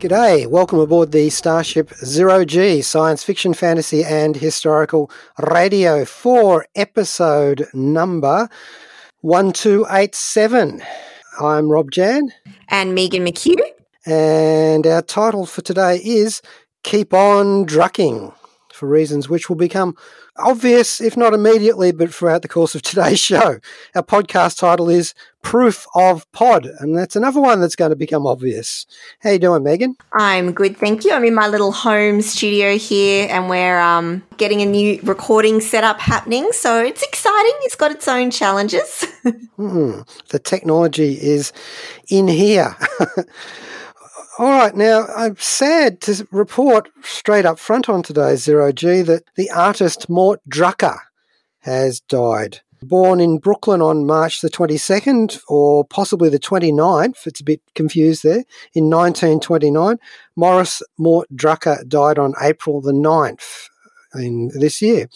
G'day, welcome aboard the Starship Zero G science fiction, fantasy, and historical radio for episode number 1287. I'm Rob Jan, And Megan McHugh. and our title for today is Keep On Drucking, for reasons which will become obvious, if not immediately, but throughout the course of today's show. Our podcast title is Proof of Pod, and that's another one that's going to become obvious. How you doing, Megan? I'm good, thank you. I'm in my little home studio here, and we're um, getting a new recording setup happening. So it's exciting. It's got its own challenges. Mm, the technology is in here. All right, now I'm sad to report straight up front on today's Zero G that the artist Mort Drucker has died. Born in Brooklyn on March the 22nd or possibly the 29th, it's a bit confused there, in 1929, Morris Mort Drucker died on April the 9th in this year.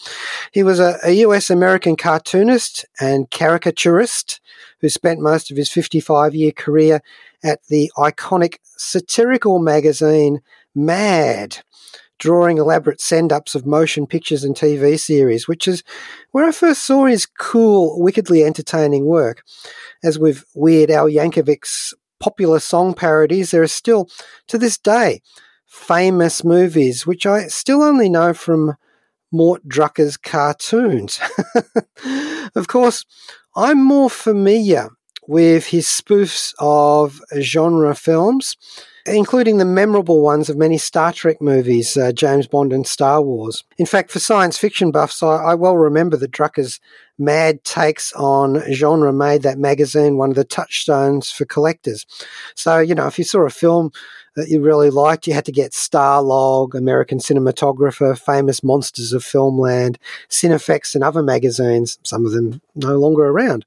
He was a, a US American cartoonist and caricaturist who spent most of his 55 year career at the iconic satirical magazine Mad, drawing elaborate send ups of motion pictures and TV series, which is where I first saw his cool, wickedly entertaining work. As with Weird Al Yankovic's popular song parodies, there are still, to this day, famous movies which I still only know from Mort Drucker's cartoons. of course, I'm more familiar with his spoofs of genre films, including the memorable ones of many Star Trek movies, uh, James Bond and Star Wars. In fact, for science fiction buffs, I, I well remember that Drucker's mad takes on genre made that magazine one of the touchstones for collectors. So, you know, if you saw a film that you really liked, you had to get Starlog, American Cinematographer, Famous Monsters of Filmland, Cinefex, and other magazines, some of them no longer around.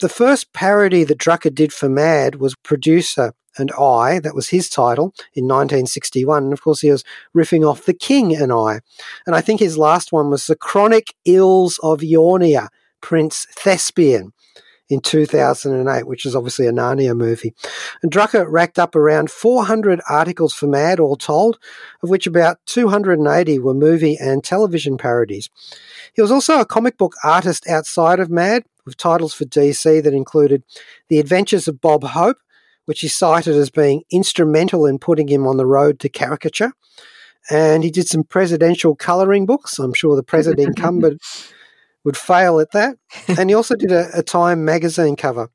The first parody that Drucker did for Mad was Producer and I, that was his title in 1961. And of course, he was riffing off The King and I. And I think his last one was The Chronic Ills of Yornia, Prince Thespian in 2008, which is obviously a Narnia movie. And Drucker racked up around 400 articles for Mad, all told, of which about 280 were movie and television parodies. He was also a comic book artist outside of Mad, with titles for DC that included The Adventures of Bob Hope, which he cited as being instrumental in putting him on the road to caricature. And he did some presidential colouring books. I'm sure the president incumbent would fail at that. And he also did a, a, Time magazine cover.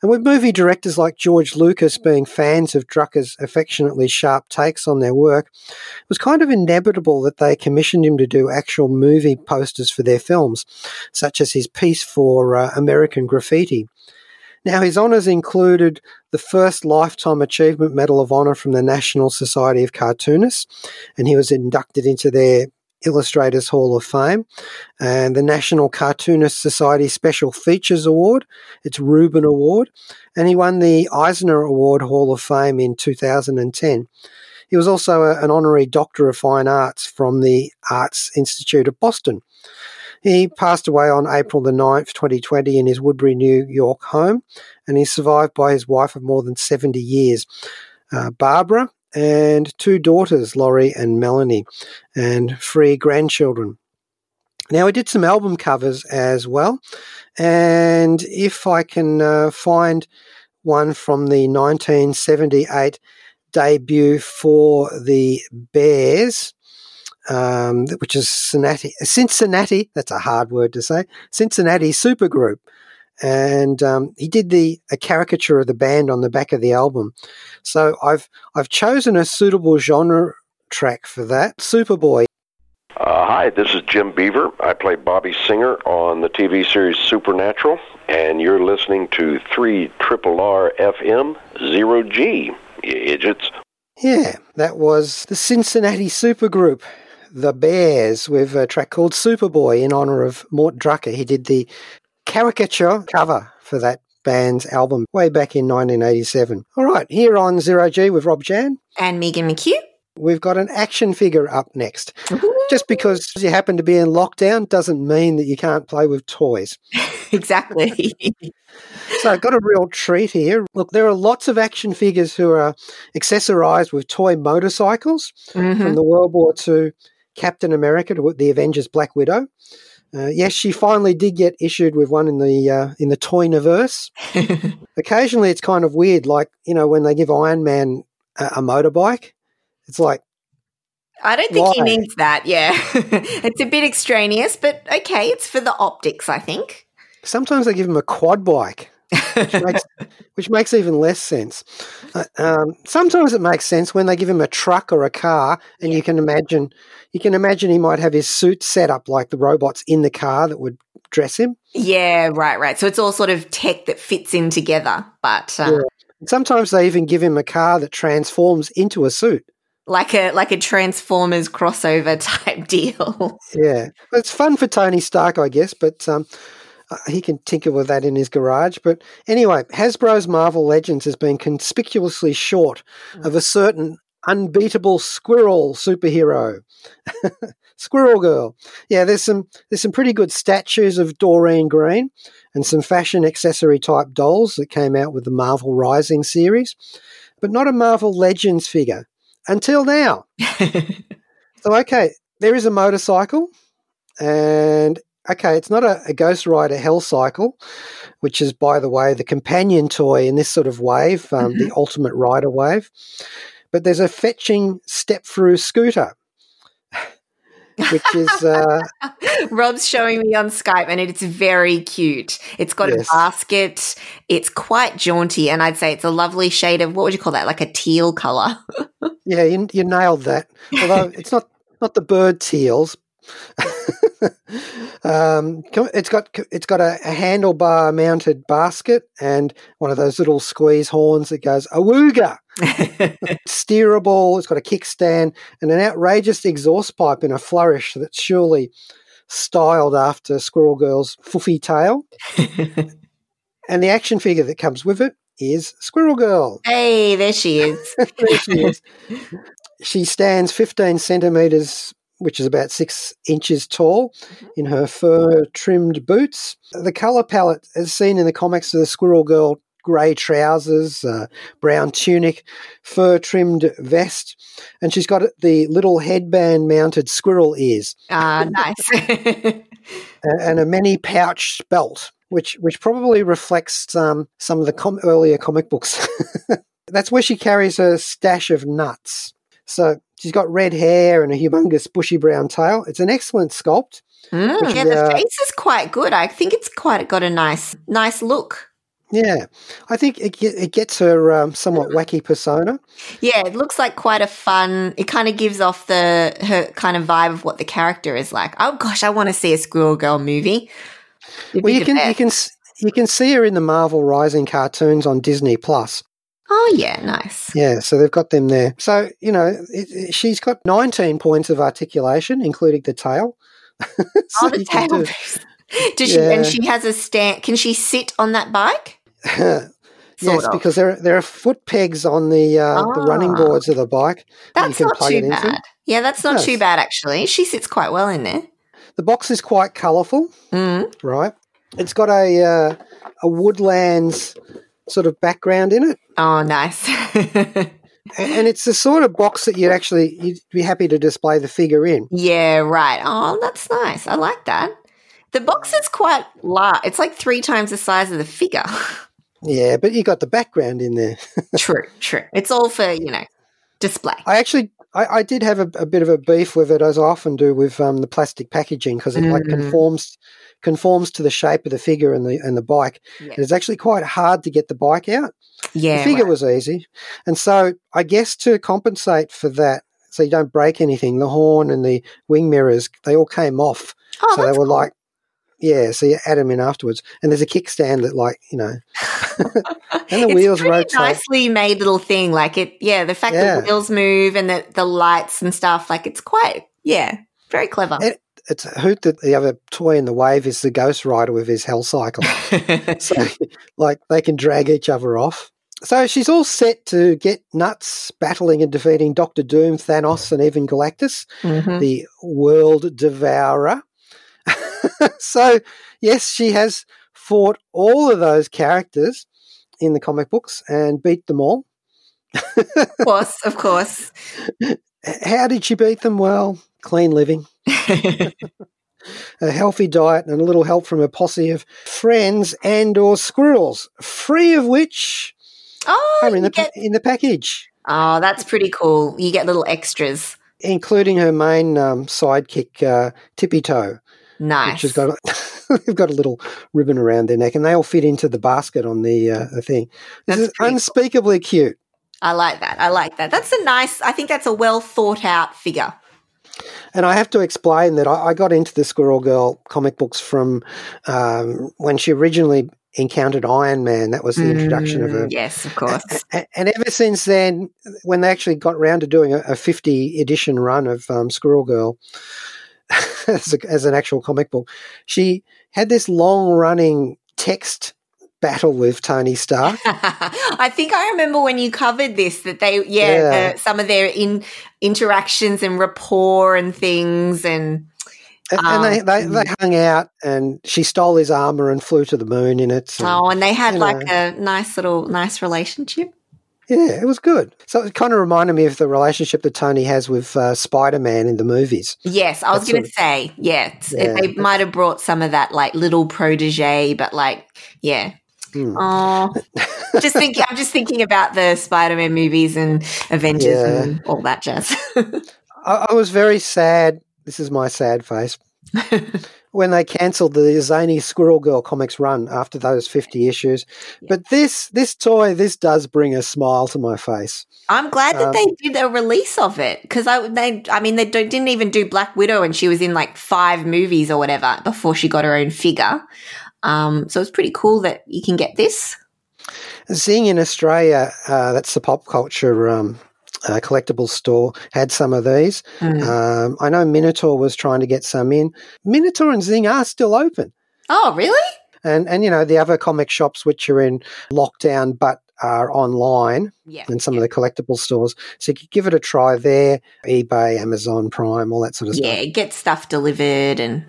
And with movie directors like George Lucas being fans of Drucker's affectionately sharp takes on their work, it was kind of inevitable that they commissioned him to do actual movie posters for their films, such as his piece for uh, American Graffiti. Now, his honours included the first Lifetime Achievement Medal of Honour from the National Society of Cartoonists, and he was inducted into their Illustrators Hall of Fame, and the National Cartoonist Society Special Features Award, its Reuben Award, and he won the Eisner Award Hall of Fame in 2010. He was also a, an honorary Doctor of Fine Arts from the Arts Institute of Boston. He passed away on April the 9th, 2020, in his Woodbury, New York home, and he's survived by his wife of more than 70 years, uh, Barbara, and two daughters, Laurie and Melanie, and three grandchildren. Now, I did some album covers as well, and if I can uh, find one from the 1978 debut for the Bears, um, which is Cincinnati, Cincinnati, that's a hard word to say, Cincinnati Supergroup. And um, he did the a caricature of the band on the back of the album. So I've I've chosen a suitable genre track for that, Superboy. Uh, hi, this is Jim Beaver. I play Bobby Singer on the TV series Supernatural, and you're listening to 3 Triple R FM Zero G, idiots. Yeah, that was the Cincinnati supergroup, the Bears, with a track called Superboy in honor of Mort Drucker. He did the caricature cover for that band's album way back in 1987. All right, here on Zero G with Rob Jan. And Megan McHugh. We've got an action figure up next. Just because you happen to be in lockdown doesn't mean that you can't play with toys. exactly. so I've got a real treat here. Look, there are lots of action figures who are accessorized with toy motorcycles Mm-hmm. from the World War II Captain America to the Avengers Black Widow. Uh, yes, she finally did get issued with one in the uh, in the Toyniverse. Occasionally, it's kind of weird, like you know when they give Iron Man a, a motorbike. It's like I don't think he needs that. Yeah, it's a bit extraneous, but okay, it's for the optics. I think. sometimes they give him a quad bike, which makes, which makes even less sense. Uh, um, sometimes it makes sense when they give him a truck or a car, and you can imagine you can imagine he might have his suit set up like the robots in the car that would dress him. Yeah, right, right. So it's all sort of tech that fits in together, but uh, Yeah. Sometimes they even give him a car that transforms into a suit. like a like a Transformers crossover type deal. Yeah, it's fun for Tony Stark, I guess, but um, Uh, he can tinker with that in his garage. But anyway, Hasbro's Marvel Legends has been conspicuously short hmm. of a certain unbeatable squirrel superhero, Squirrel Girl. Yeah, there's some there's some pretty good statues of Doreen Green and some fashion accessory type dolls that came out with the Marvel Rising series, but not a Marvel Legends figure until now. So, okay, there is a motorcycle, and okay, it's not a, a Ghost Rider Hell Cycle, which is, by the way, the companion toy in this sort of wave, um, the Ultimate Rider wave. But there's a fetching step through scooter, which is uh, Rob's showing me on Skype, and it's very cute. It's got Yes. a basket. It's quite jaunty, and I'd say it's a lovely shade of what would you call that? Like a teal color. yeah, you, you nailed that. Although it's not not the bird teals. um, it's got it's got a, a handlebar mounted basket and one of those little squeeze horns that goes awooga. steerable. It's got a kickstand and an outrageous exhaust pipe in a flourish that's surely styled after Squirrel Girl's foofy tail. and the action figure that comes with it is Squirrel Girl. hey, there she is. There she is. She stands 15 centimetres, which is about six inches tall, in her fur trimmed boots. The colour palette, as seen in the comics of the Squirrel Girl, grey trousers, uh, brown tunic, fur trimmed vest, and she's got the little headband mounted squirrel ears Ah, nice. and, and a many pouched belt, which which probably reflects um, some of the com- earlier comic books. That's where she carries her stash of nuts. So she's got red hair and a humongous bushy brown tail. It's an excellent sculpt. Mm, yeah, the uh, face is quite good. I think it's quite got a nice, nice look. Yeah, I think it, it gets her um, somewhat wacky persona. Yeah, it looks like quite a fun. It kind of gives off the her kind of vibe of what the character is like. Oh gosh, I want to see a Squirrel Girl movie. It'd Well, you can you can you can see her in the Marvel Rising cartoons on Disney Plus. Oh yeah, nice. Yeah, so they've got them there. So you know, it, it- she's got 19 points of articulation, including the tail. So oh, the tail. do-. Does she? And she has a stand. Can she sit on that bike? yes, of. because there there are foot pegs on the uh, the running Ah. boards of the bike. that you That's can not plug too it into. bad. Yeah, that's not too bad actually. She sits quite well in there. The box is quite colourful, Mm. right? It's got a uh, a woodlands sort of background in it, Oh, nice. and it's the sort of box that you'd actually you'd be happy to display the figure in. yeah, right. Oh, that's nice. I like that. The box is quite large. It's like three times the size of the figure. Yeah, but you got the background in there. true, true. It's all for you know display. I actually, I, I did have a, a bit of a beef with it, as I often do with um, the plastic packaging, because it like Mm. conforms conforms to the shape of the figure and the and the bike. Yeah. And it's actually quite hard to get the bike out. Yeah, the figure right. was easy, and so I guess to compensate for that, so you don't break anything. The horn and the wing mirrors, they all came off. Oh, so they were cool. like, yeah, so you add them in afterwards. And there's a kickstand that, like, you know, and the it's wheels a pretty rotate. nicely made little thing. Like it, yeah. The fact Yeah. that the wheels move and the the lights and stuff, like it's quite, yeah, very clever. It- It's a hoot that the other toy in the wave is the Ghost Rider with his Hell Cycle. so, like, they can drag each other off. So she's all set to get nuts battling and defeating Doctor Doom, Thanos, and even Galactus. Mhm. the world devourer. so, yes, she has fought all of those characters in the comic books and beat them all. Of course, of course. How did she beat them? Well, clean living, a healthy diet, and a little help from a posse of friends and or squirrels, free of which oh, are in the, get- in the package, oh, that's pretty cool. You get little extras. including her main um, sidekick, uh, Tippy Toe. Nice. which has got a, they've got a little ribbon around their neck, and they all fit into the basket on the uh, the thing. This That's is pretty cool. unspeakably cute. I like that. I like that. That's a nice. I think that's a well thought out figure. And I have to explain that I, I got into the Squirrel Girl comic books from um, when she originally encountered Iron Man. That was the introduction of her. Mm, Yes, of course. A- And ever since then, when they actually got round to doing a, a 50 edition run of um, Squirrel Girl as, a, as an actual comic book, she had this long running text battle with Tony Stark. I think I remember when you covered this that they, yeah, Yeah. Uh, some of their in interactions and rapport and things, and And, and they, they, they hung out, and she stole his armor and flew to the moon in it. and- oh, and they had like know. a nice little nice relationship. Yeah, it was good. So it kind of reminded me of the relationship that Tony has with uh, Spider Man in the movies. Yes, I was going to say, yeah, Yeah. they might have brought some of that like little protege, but like, yeah. Hmm. Oh, just thinking. I'm just thinking about the Spider-Man movies and Avengers Yeah. and all that jazz. I, I was very sad. This is my sad face. when they cancelled the zany Squirrel Girl comics run after those 50 issues. But this this toy, this does bring a smile to my face. I'm glad that Um, they did a release of it because I they I mean they don't, didn't even do Black Widow and she was in like five movies or whatever before she got her own figure. Um, so it's pretty cool that you can get this. Seeing in Australia, uh, that's the pop culture um, uh, collectible store, had some of these. Mm. Um, I know Minotaur was trying to get some in. Minotaur and Zing are still open. Oh, really? And, and you know, the other comic shops which are in lockdown but are online Yeah. and some of the collectible stores. So you could give it a try there, eBay, Amazon Prime, all that sort of stuff. Yeah, get stuff delivered and.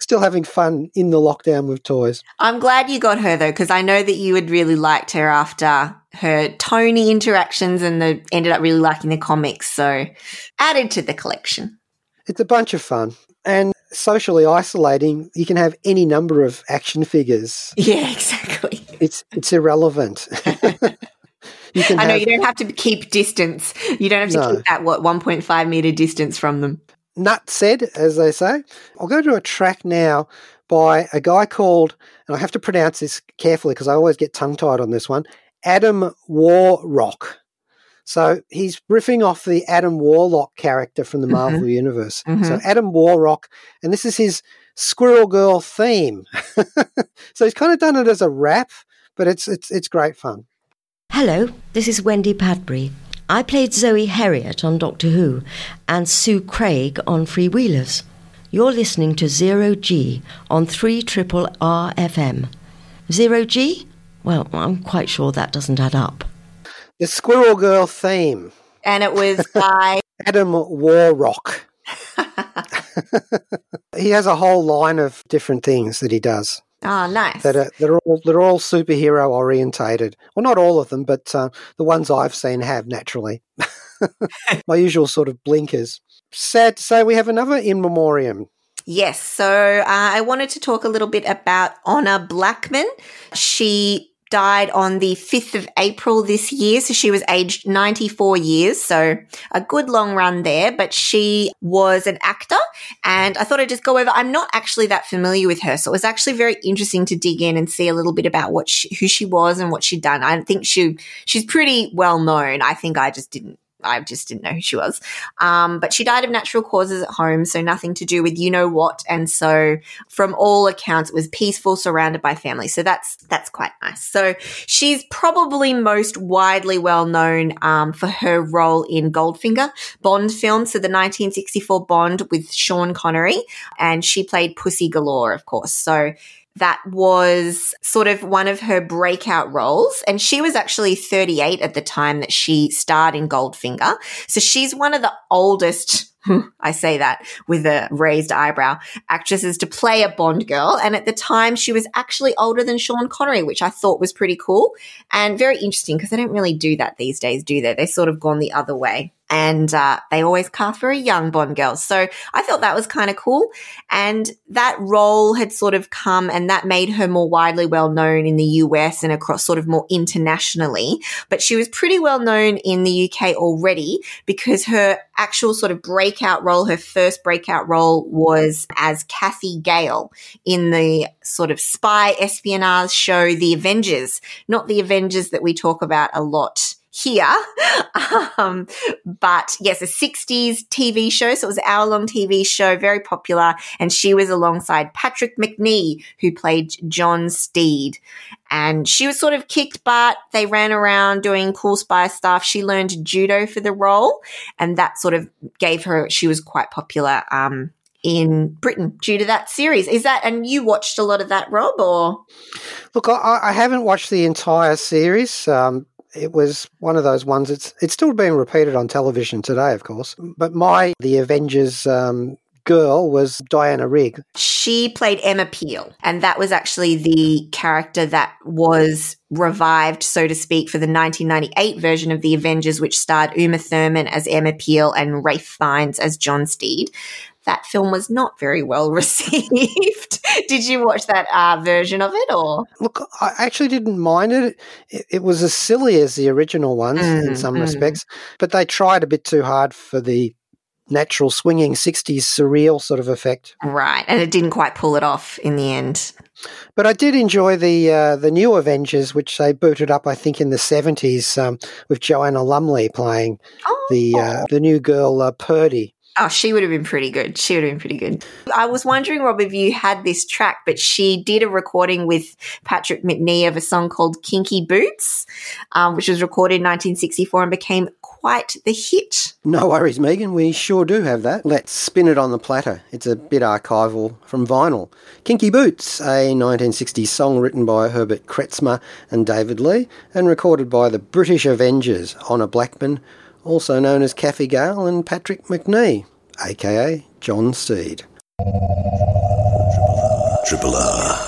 Still having fun in the lockdown with toys. I'm glad you got her though, because I know that you had really liked her after her Tony interactions and the ended up really liking the comics. So added to the collection. It's a bunch of fun. And socially isolating, you can have any number of action figures. Yeah, exactly. It's it's irrelevant. you can I know have you don't have to keep distance. You don't have to No. keep that what 1.5 meter distance from them. nut said, as they say. I'll go to a track now by a guy called, and I have to pronounce this carefully because I always get tongue tied on this one, Adam Warrock. So he's riffing off the Adam Warlock character from the Marvel Universe. So Mhm. Adam Warrock, and this is his Squirrel Girl theme. so he's kind of done it as a rap, but it's it's it's great fun. Hello, this is Wendy Padbury. I played Zoe Heriot on Doctor Who and Sue Craig on Freewheelers. You're listening to Zero G on 3 Triple R FM. Zero G? Well, I'm quite sure that doesn't add up. The Squirrel Girl theme. And it was by Adam Warrock. he has a whole line of different things that he does Oh, nice. that are that are all that are all superhero orientated. Well, not all of them, but uh, the ones I've seen have naturally. My usual sort of blinkers. Sad to say, we have another in memoriam. Yes. So uh, I wanted to talk a little bit about Honor Blackman. She died on the 5th of April this year. So she was aged 94 years. So a good long run there, but she was an actor and I thought I'd just go over. I'm not actually that familiar with her. So it was actually very interesting to dig in and see a little bit about what she, who she was and what she'd done. I think she, she's pretty well known. I think I just didn't I just didn't know who she was. Um, but she died of natural causes at home, so nothing to do with you know what. And so, from all accounts, it was peaceful, surrounded by family. So that's that's quite nice. So she's probably most widely well known um, for her role in Goldfinger Bond film, so the 1964 Bond with Sean Connery, and she played Pussy Galore, of course. So that was sort of one of her breakout roles. And she was actually 38 at the time that she starred in Goldfinger. So she's one of the oldest I say that with a raised eyebrow, actresses to play a Bond girl. And at the time, she was actually older than Sean Connery, which I thought was pretty cool and very interesting because they don't really do that these days, do they? They're sort of gone the other way and uh, they always cast very young Bond girls. So I thought that was kind of cool. And that role had sort of come and that made her more widely well known in the US and across sort of more internationally. But she was pretty well known in the UK already because her actual sort of breakout role, her first breakout role was as Cathy Gale in the sort of spy espionage show, The Avengers, not the Avengers that we talk about a lot here. Um, but yes, a 60s TV show. So it was an hour long TV show, very popular. And she was alongside Patrick Macnee, who played John Steed. And she was sort of kicked butt. They ran around doing cool spy stuff. She learned judo for the role. And that sort of gave her, she was quite popular. Um, in Britain due to that series. Is that, and you watched a lot of that, Rob, or? Look, I, I haven't watched the entire series. Um, it was one of those ones. It's it's still being repeated on television today, of course. But my the Avengers um, girl was Diana Rigg. She played Emma Peel, and that was actually the character that was revived, so to speak, for the 1998 version of the Avengers, which starred Uma Thurman as Emma Peel and Ralph Fiennes as John Steed that film was not very well received. Did you watch that uh, version of it, or look? I actually didn't mind it. It, it was as silly as the original ones mm, in some mm. respects, but they tried a bit too hard for the natural swinging 60s surreal sort of effect. Right, and it didn't quite pull it off in the end. But I did enjoy the uh, the new Avengers, which they booted up, I think, in the seventies, um, with Joanna Lumley playing oh. the uh, the new girl uh, Purdy. Oh, she would have been pretty good. She would have been pretty good. I was wondering, Rob, if you had this track, but she did a recording with Patrick Macnee of a song called Kinky Boots, um, which was recorded in 1964 and became quite the hit. No worries, Megan. We sure do have that. Let's spin it on the platter. It's a bit archival from vinyl. Kinky Boots, a 1960s song written by Herbert Kretzmer and David Lee and recorded by the British Avengers, Honor Blackman, also known as Cathy Gale and Patrick Macnee, aka John Steed. Triple R.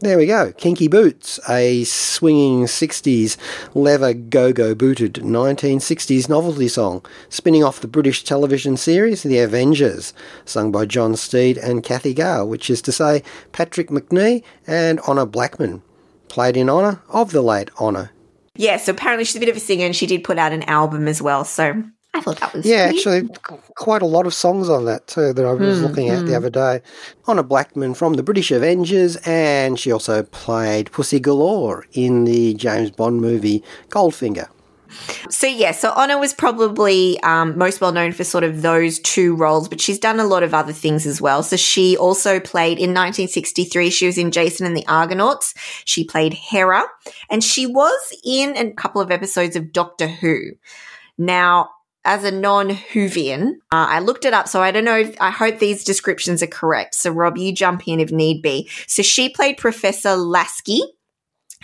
There we go. Kinky Boots, a swinging 60s leather go-go booted 1960s novelty song, spinning off the British television series The Avengers, sung by John Steed and Cathy Gale, which is to say Patrick Macnee and Honor Blackman, played in honour of the late Honor yeah, so apparently she's a bit of a singer and she did put out an album as well. So I thought that was yeah, actually, quite a lot of songs on that too that I was mm, looking at mm. the hmm. other day. Honor Blackman from the British Avengers, and she also played Pussy Galore in the James Bond movie Goldfinger. So yeah, so Honor was probably um, most well known for sort of those two roles, but she's done a lot of other things as well. So she also played in 1963. She was in Jason and the Argonauts. She played Hera, and she was in a couple of episodes of Doctor Who. Now, as a non-Whovian, uh, I looked it up, so I don't know. If, I hope these descriptions are correct. So, Rob, you jump in if need be. So, she played Professor Lasky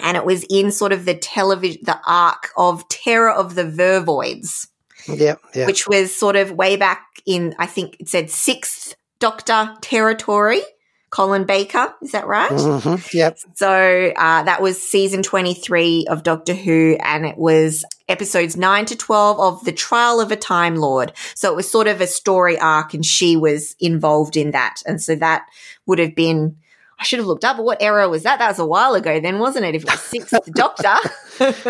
and it was in sort of the television, the arc of Terror of the Vervoids. Yeah, yeah. Which was sort of way back in, I think it said sixth Doctor territory. Colin Baker, is that right? Mm-hmm. Yep. So uh, that was season 23 of Doctor Who, and it was episodes 9 to 12 of The Trial of a Time Lord. So it was sort of a story arc, and she was involved in that. And so that would have been I should have looked up. But what era was that? That was a while ago, then, wasn't it? If it was Sixth Doctor.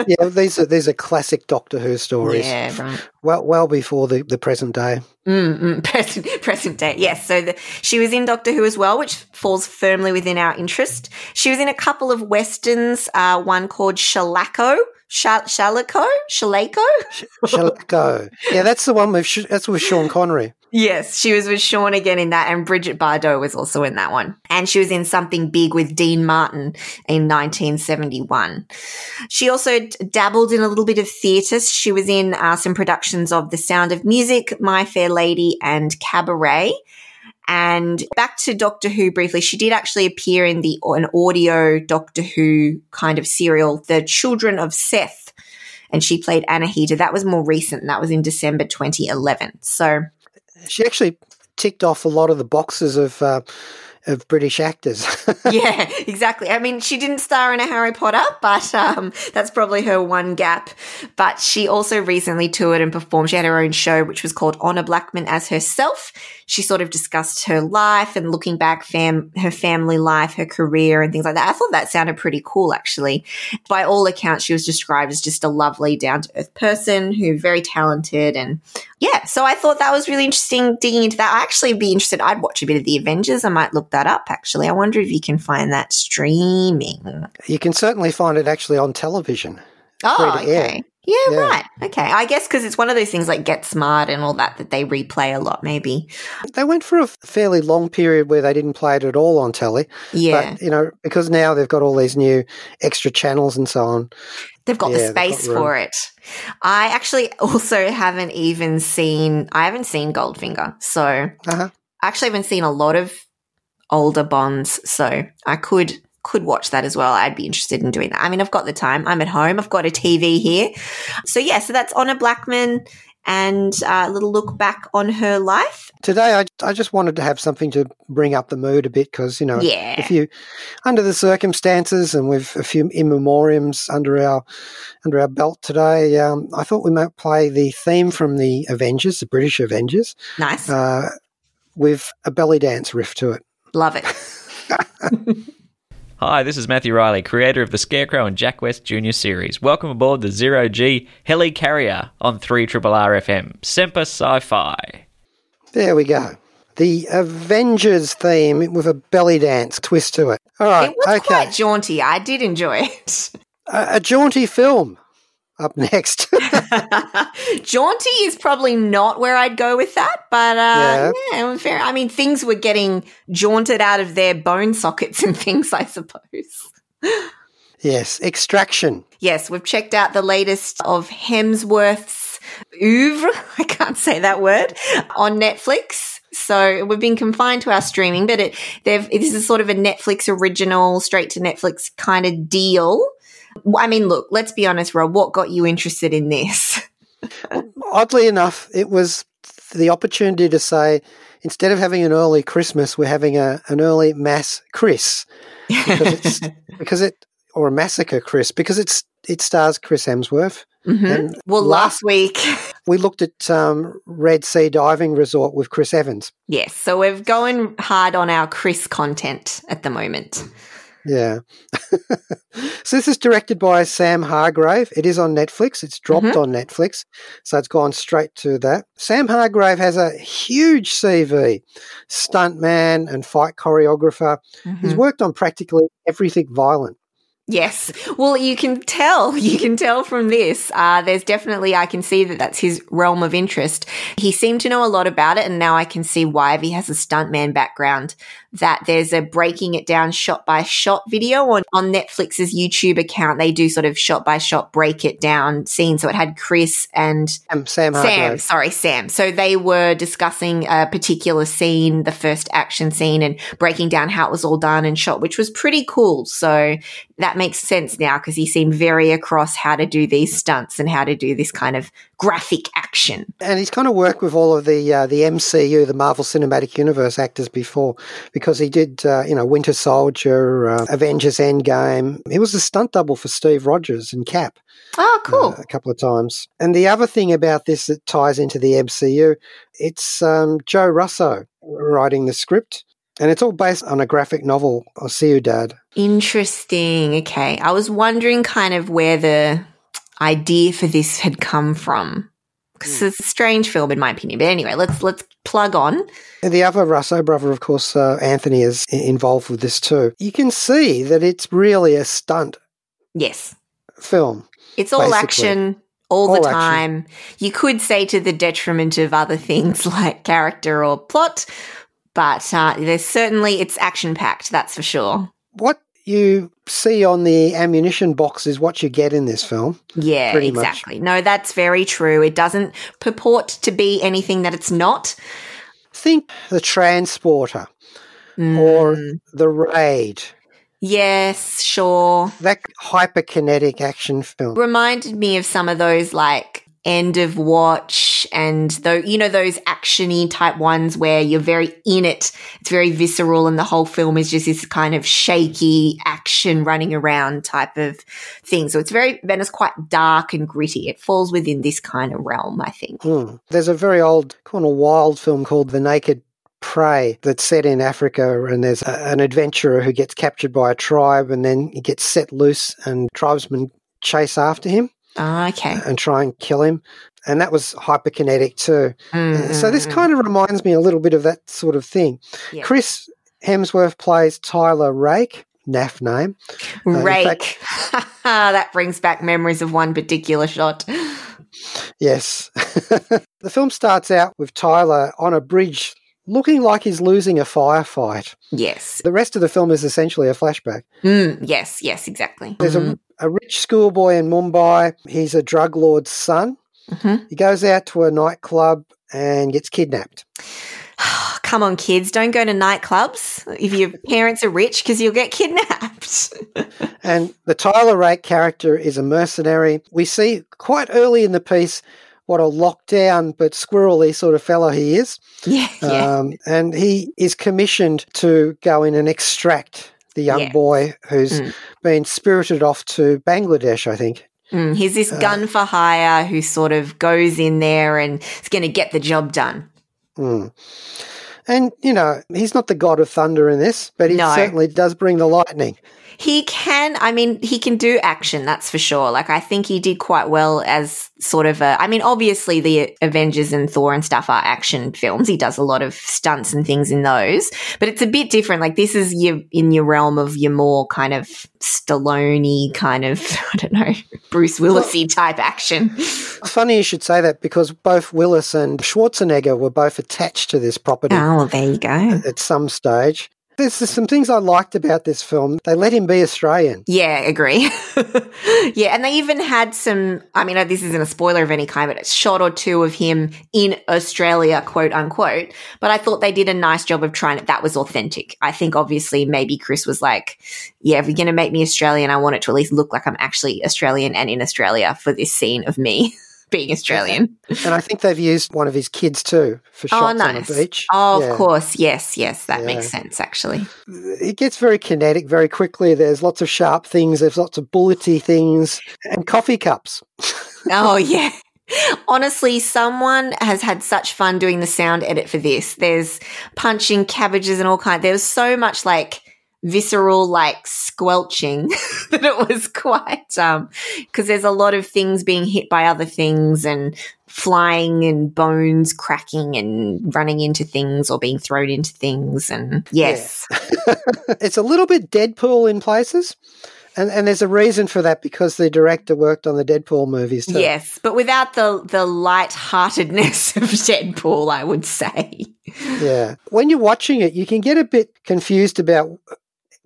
yeah, these are these are classic Doctor Who stories. Yeah, right. Well, well before the, the present day. Mm, mm, present, present day. Yes. So the, she was in Doctor Who as well, which falls firmly within our interest. She was in a couple of westerns, uh, one called Shalako. Shal- Shalako? Shalako? Shalako. yeah, that's the one with Sh- that's with Sean Connery. Yes, she was with Sean again in that, and Brigitte Bardot was also in that one. And she was in Something Big with Dean Martin in 1971. She also dabbled in a little bit of theatre. She was in uh, some productions of The Sound of Music, My Fair Lady, and Cabaret. And back to Doctor Who briefly, she did actually appear in the an audio Doctor Who kind of serial, The Children of Seth, and she played Anahita. That was more recent, that was in December 2011. So She actually ticked off a lot of the boxes of uh, of British actors. yeah, exactly. I mean, she didn't star in a Harry Potter, but um, that's probably her one gap. But she also recently toured and performed. She had her own show, which was called Honor Blackman as herself. She sort of discussed her life and looking back, fam- her family life, her career, and things like that. I thought that sounded pretty cool, actually. By all accounts, she was described as just a lovely, down to earth person who very talented and yeah. So I thought that was really interesting digging into that. I actually be interested. I'd watch a bit of the Avengers. I might look that up. Actually, I wonder if you can find that streaming. you can certainly find it actually on television. Oh, Free to air. okay. Yeah, Yeah. right. Okay. I guess because it's one of those things like Get Smart and all that that they replay a lot, maybe. They went for a fairly long period where they didn't play it at all on telly. Yeah. But, you know, because now they've got all these new extra channels and so on. They've got Yeah, the they've got space for it. I actually also haven't even seen, I haven't seen Goldfinger. So Uh-huh. I actually haven't seen a lot of older Bonds. So I could. Could watch that as well. I'd be interested in doing that. I mean, I've got the time. I'm at home. I've got a TV here. So, yeah, so that's Honor Blackman and uh, a little look back on her life. Today, I, I just wanted to have something to bring up the mood a bit because, you know, Yeah. if you, under the circumstances and with a few in memoriams under our, under our belt today, um, I thought we might play the theme from the Avengers, the British Avengers, Nice. uh, with a belly dance riff to it. Love it. Hi, this is Matthew Reilly, creator of the Scarecrow and Jack West Jr. series. Welcome aboard the Zero G Heli Carrier on 3 Triple R FM. Semper Sci Fi. There we go. The Avengers theme with a belly dance twist to it. All right, It was okay. quite jaunty. I did enjoy it. a, a jaunty film up next. jaunty is probably not where I'd go with that, but uh, yeah, was fair. I mean, things were getting jaunted out of their bone sockets and things, I suppose. yes, Extraction. Yes, we've checked out the latest of Hemsworth's oeuvre. I can't say that word on Netflix. So we've been confined to our streaming, but it, they've, this is sort of a Netflix original, straight to Netflix kind of deal. I mean, look, let's be honest, Rob. What got you interested in this? Oddly enough, it was the opportunity to say instead of having an early Christmas, we're having a, an early mass Chris because it's because it or a massacre Chris because it's it stars Chris Hemsworth. Mhm. And Well, last week, we looked at um, Red Sea Diving Resort with Chris Evans. yes. So we're going hard on our Chris content at the moment. Yeah. so this is directed by Sam Hargrave. It is on Netflix. It's dropped Mhm. on Netflix. So it's gone straight to that. Sam Hargrave has a huge CV. Stuntman and fight choreographer. He's Mhm. worked on practically everything violent. Yes. Well, you can tell. You can tell from this. Uh, there's definitely, I can see that that's his realm of interest. He seemed to know a lot about it, and now I can see why, if he has a stuntman background, that there's a breaking it down shot by shot video on, on Netflix's YouTube account. They do sort of shot by shot break it down scene. So it had Chris and Sam, Sam Sam, Hargrave. sorry, Sam. So they were discussing a particular scene, the first action scene, and breaking down how it was all done and shot, which was pretty cool. So that makes sense now because he seemed very across how to do these stunts and how to do this kind of graphic action. And he's kind of worked with all of the uh, the MCU, the Marvel Cinematic Universe actors before, because he did, uh, you know, Winter Soldier, uh, Avengers Endgame. He was a stunt double for Steve Rogers and Cap. Oh, cool. uh, a couple of times. And the other thing about this that ties into the MCU, it's um, Joe Russo writing the script. And it's all based on a graphic novel, Ciudad. Interesting. Okay. I was wondering kind of where the idea for this had come from. Because it's a strange film, in my opinion. But anyway, let's let's plug on. And the other Russo brother, of course, uh, Anthony, is involved with this too. You can see that it's really a stunt Yes, film. it's all Basically. action all, All the action. time. You could say to the detriment of other things like character or plot, but uh, there's certainly it's action packed. That's for sure. What you see on the ammunition box is what you get in this film. Yeah, Pretty much. exactly. No, that's very true. It doesn't purport to be anything that it's not. Think the transporter Mm. or the raid. Yes, sure. That hyperkinetic action film. reminded me of some of those like end of watch and though you know those actiony type ones where you're very in it. It's very visceral and the whole film is just this kind of shaky action running around type of thing. So it's very and it's quite dark and gritty. It falls within this kind of realm i think. Hmm. There's a very old, kind of wild film called The Naked Prey that's set in Africa, and there's a, an adventurer who gets captured by a tribe, and then he gets set loose, and tribesmen chase after him Ah, okay and try and kill him. And that was hyperkinetic too. Mm, So this mm, kind of reminds me a little bit of that sort of thing. Chris Hemsworth plays Tyler Rake, naff name. in rake that brings back memories of one particular shot Yes. the film starts out with Tyler on a bridge looking like he's losing a firefight. yes The rest of the film is essentially a flashback. mm, yes yes exactly There's Mhm. a, a rich schoolboy in Mumbai. He's a drug lord's son. Mhm. He goes out to a nightclub and gets kidnapped. Come on, kids, don't go to nightclubs if your parents are rich because you'll get kidnapped. And the Tyler Rake character is a mercenary. We see quite early in the piece what a lockdown but squirrely sort of fellow he is. yeah, yeah. Um, and he is commissioned to go in and extract the young Yeah. boy who's Mm. been spirited off to Bangladesh, I think. Mm, he's this uh, gun for hire who sort of goes in there and is going to get the job done. Mm. And, you know, he's not the god of thunder in this, but he No. certainly does bring the lightning. He can, I mean, he can do action, that's for sure. Like, I think he did quite well as sort of a, I mean, obviously the Avengers and Thor and stuff are action films. He does a lot of stunts and things in those, but it's a bit different. Like, this is your, in your realm of your more kind of Stallone kind of, I don't know, Bruce Willisy type action. Funny you should say that because both Willis and Schwarzenegger were both attached to this property Oh, there you go. at some stage. There's some things I liked about this film. They let him be Australian. Yeah, agree. yeah, and they even had some. I mean, this isn't a spoiler of any kind, but a shot or two of him in Australia, quote unquote. But I thought they did a nice job of trying it. That was authentic. I think obviously maybe Chris was like, "Yeah, if you're going to make me Australian, I want it to at least look like I'm actually Australian and in Australia for this scene of me." Being Australian. And I think they've used one of his kids too for Oh, shots on nice. the beach. Oh, Yeah. of course. Yes, yes. That Yeah. makes sense, actually. It gets very kinetic very quickly. There's lots of sharp things, there's lots of bullety things, and coffee cups. Oh yeah. Honestly, someone has had such fun doing the sound edit for this. There's punching cabbages and all kind. There was so much like visceral like squelching that it was quite um because there's a lot of things being hit by other things and flying and bones cracking and running into things or being thrown into things and yes it's a little bit Deadpool in places. And, and there's a reason for that because the director worked on the Deadpool movies too. yes but without the the light-heartedness of deadpool i would say Yeah. When you're watching it, you can get a bit confused about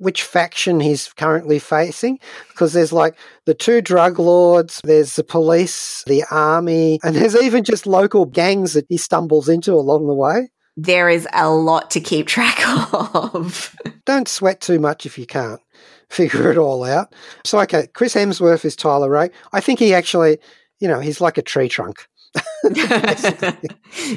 which faction he's currently facing because there's like the two drug lords, there's the police, the army, and there's even just local gangs that he stumbles into along the way. there is a lot to keep track of. Don't sweat too much if you can't figure it all out. So, okay, Chris Hemsworth is Tyler Rake. I think he actually, you know, he's like a tree trunk.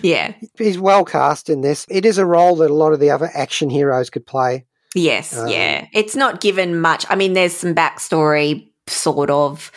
yeah. He's well cast in this. It is a role that a lot of the other action heroes could play. Yes. Um, yeah. It's not given much. I mean, there's some backstory, sort of,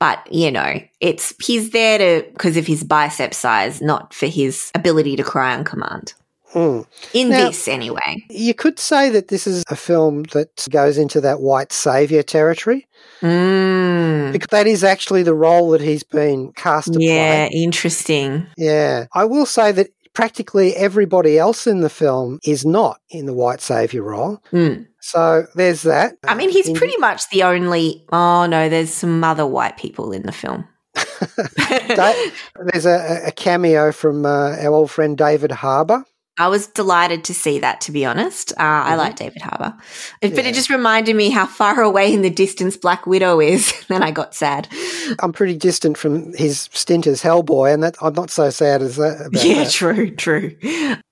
but you know, it's he's there to because of his bicep size, not for his ability to cry on command. Mm. In Now- this, anyway. You could say that this is a film that goes into that white savior territory Mm. because that is actually the role that he's been cast to Yeah, play. interesting. Yeah. I will say that practically everybody else in the film is not in the white savior role. Mm. So there's that. I mean, he's In- pretty much the only. Oh no, there's some other white people in the film. There's a, a cameo from uh, our old friend David Harbour. I was delighted to see that, to be honest. Uh, I like David Harbour. It- But it just reminded me how far away in the distance Black Widow is. then I got sad. I'm pretty distant from his stint as Hellboy, and that I'm not so sad as that. About Yeah, that. true, true.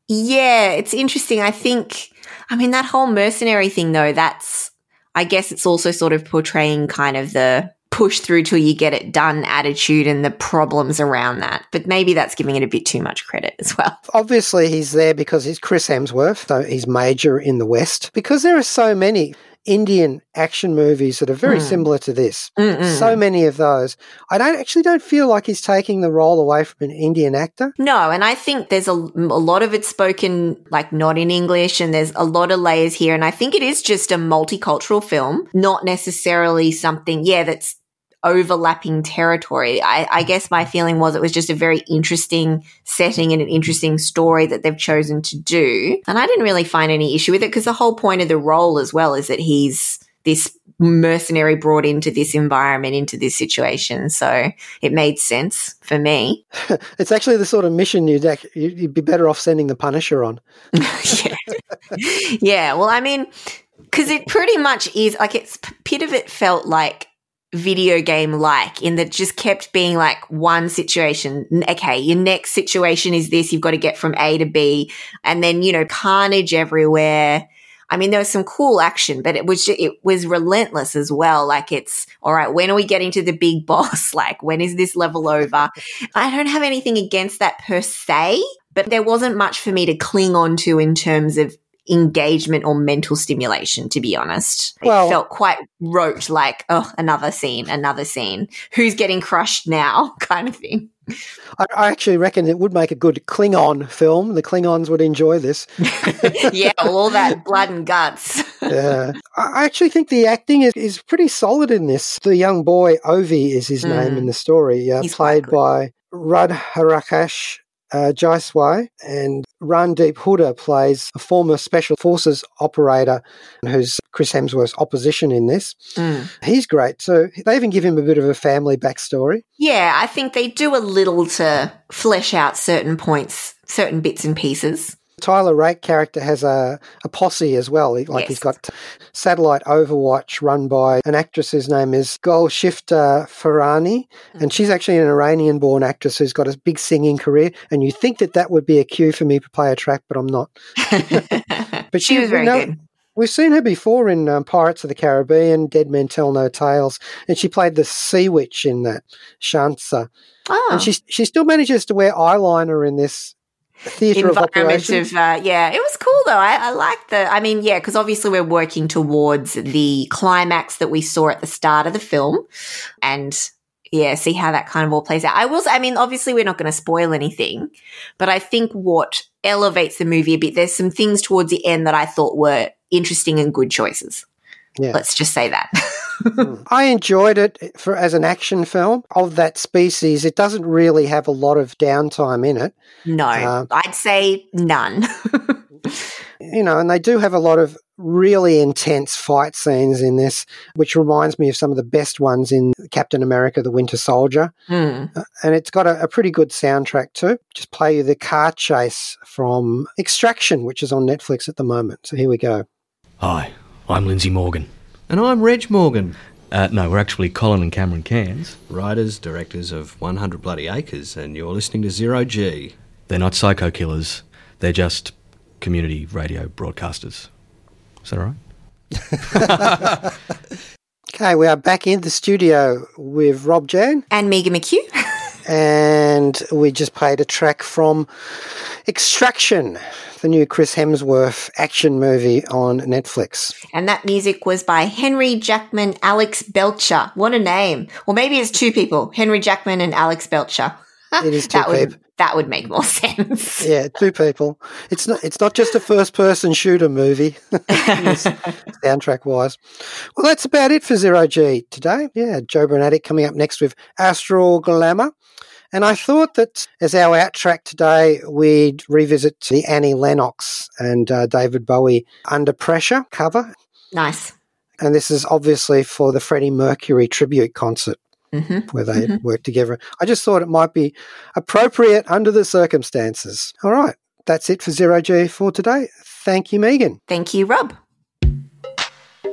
Yeah, it's interesting. I think, I mean, that whole mercenary thing, though, that's, I guess it's also sort of portraying kind of the push through till you get it done attitude and the problems around that. But maybe that's giving it a bit too much credit as well. Obviously, he's there because he's Chris Hemsworth, so he's major in the West. Because there are so many Indian action movies that are very Mm. similar to this. Mm-mm. So many of those. I don't actually don't feel like he's taking the role away from an Indian actor. No, and I think there's a, a lot of it spoken like not in English, and there's a lot of layers here. And I think it is just a multicultural film, not necessarily something, yeah, that's overlapping territory. I, I guess my feeling was it was just a very interesting setting and an interesting story that they've chosen to do. And I didn't really find any issue with it because the whole point of the role as well is that he's this mercenary brought into this environment, into this situation. So it made sense for me. It's actually the sort of mission you'd ac- you'd be better off sending the Punisher on. yeah. yeah. Well, I mean, because it pretty much is like it's bit of it felt like video game like in that just kept being like one situation. Okay, your next situation is this. You've got to get from A to B, and then you know carnage everywhere. I mean, there was some cool action, but it was ju- it was relentless as well. Like it's all right. When are we getting to the big boss? Like when is this level over? I don't have anything against that per se, but there wasn't much for me to cling on to in terms of engagement or mental stimulation, to be honest. Well- it felt quite rote, like, oh, another scene, another scene. Who's getting crushed now? kind of thing. I, I actually reckon it would make a good Klingon film. The Klingons would enjoy this. yeah, all that blood and guts. Yeah. I actually think the acting is, is pretty solid in this. The young boy, Ovi, is his name Mm. in the story, uh, He's played by Rudhraksh uh, Jaiswal, and Randeep Hooda plays a former Special Forces operator who's Chris Hemsworth's opposition in this. Mm. He's great So They even give him a bit of a family backstory. Yeah, I think they do a little to flesh out certain points, certain bits and pieces. Tyler Rake character has a, a posse as well. Like he's got satellite Overwatch run by an actress whose name is Golshifteh Farahani, and she's actually an Iranian-born actress who's got a big singing career. And you think that that would be a cue for me to play a track, but I'm not. But she was we very good. We've seen her before in um, Pirates of the Caribbean, Dead Men Tell No Tales, and she played the Sea Witch in that Shansa. Oh. And she she still manages to wear eyeliner in this theatre of environment operations. of uh, yeah it was cool though. I, I like the i mean yeah because obviously we're working towards the climax that we saw at the start of the film. And yeah see how that kind of all plays out. I will i mean obviously we're not going to spoil anything but i think what elevates the movie a bit there's some things towards the end that i thought were interesting and good choices. Yeah. let's just say that I enjoyed it for as an action film of that species. It doesn't really have a lot of downtime in it, no Uh, i'd say none you know, and they do have a lot of really intense fight scenes in this, which reminds me of some of the best ones in Captain America: The Winter Soldier. Hmm. And it's got a, a pretty good soundtrack too. Just play you the car chase from Extraction, which is on Netflix at the moment. So here we go. Hi, I'm Lindsay Morgan. And I'm Reg Morgan, Uh, no, we're actually Colin and Cameron Cairns. writers, directors of 100 Bloody Acres, and you're listening to Zero G. They're not psycho killers, they're just community radio broadcasters. Is that all right? Okay, we are back in the studio with Rob Jan. and megan mchugh and we just played a track from Extraction, the new Chris Hemsworth action movie on Netflix. And that music was by Henry Jackman Alex Belcher. What a name. Or maybe it's two people, Henry Jackman and Alex Belcher. It is two that would, people. that would make more sense. Yeah, two people. It's not. It's not just a first-person shooter movie, soundtrack-wise. Well, that's about it for Zero G today. Yeah, Joe Brunatic coming up next with Astral Glamour. And I thought that as our out track today, we'd revisit the Annie Lennox and uh, David Bowie Under Pressure cover. Nice. And this is obviously for the Freddie Mercury tribute concert Mm-hmm. where they worked together. I just thought it might be appropriate under the circumstances. All right, that's it for Zero G for today. Thank you, Megan. Thank you, Rob.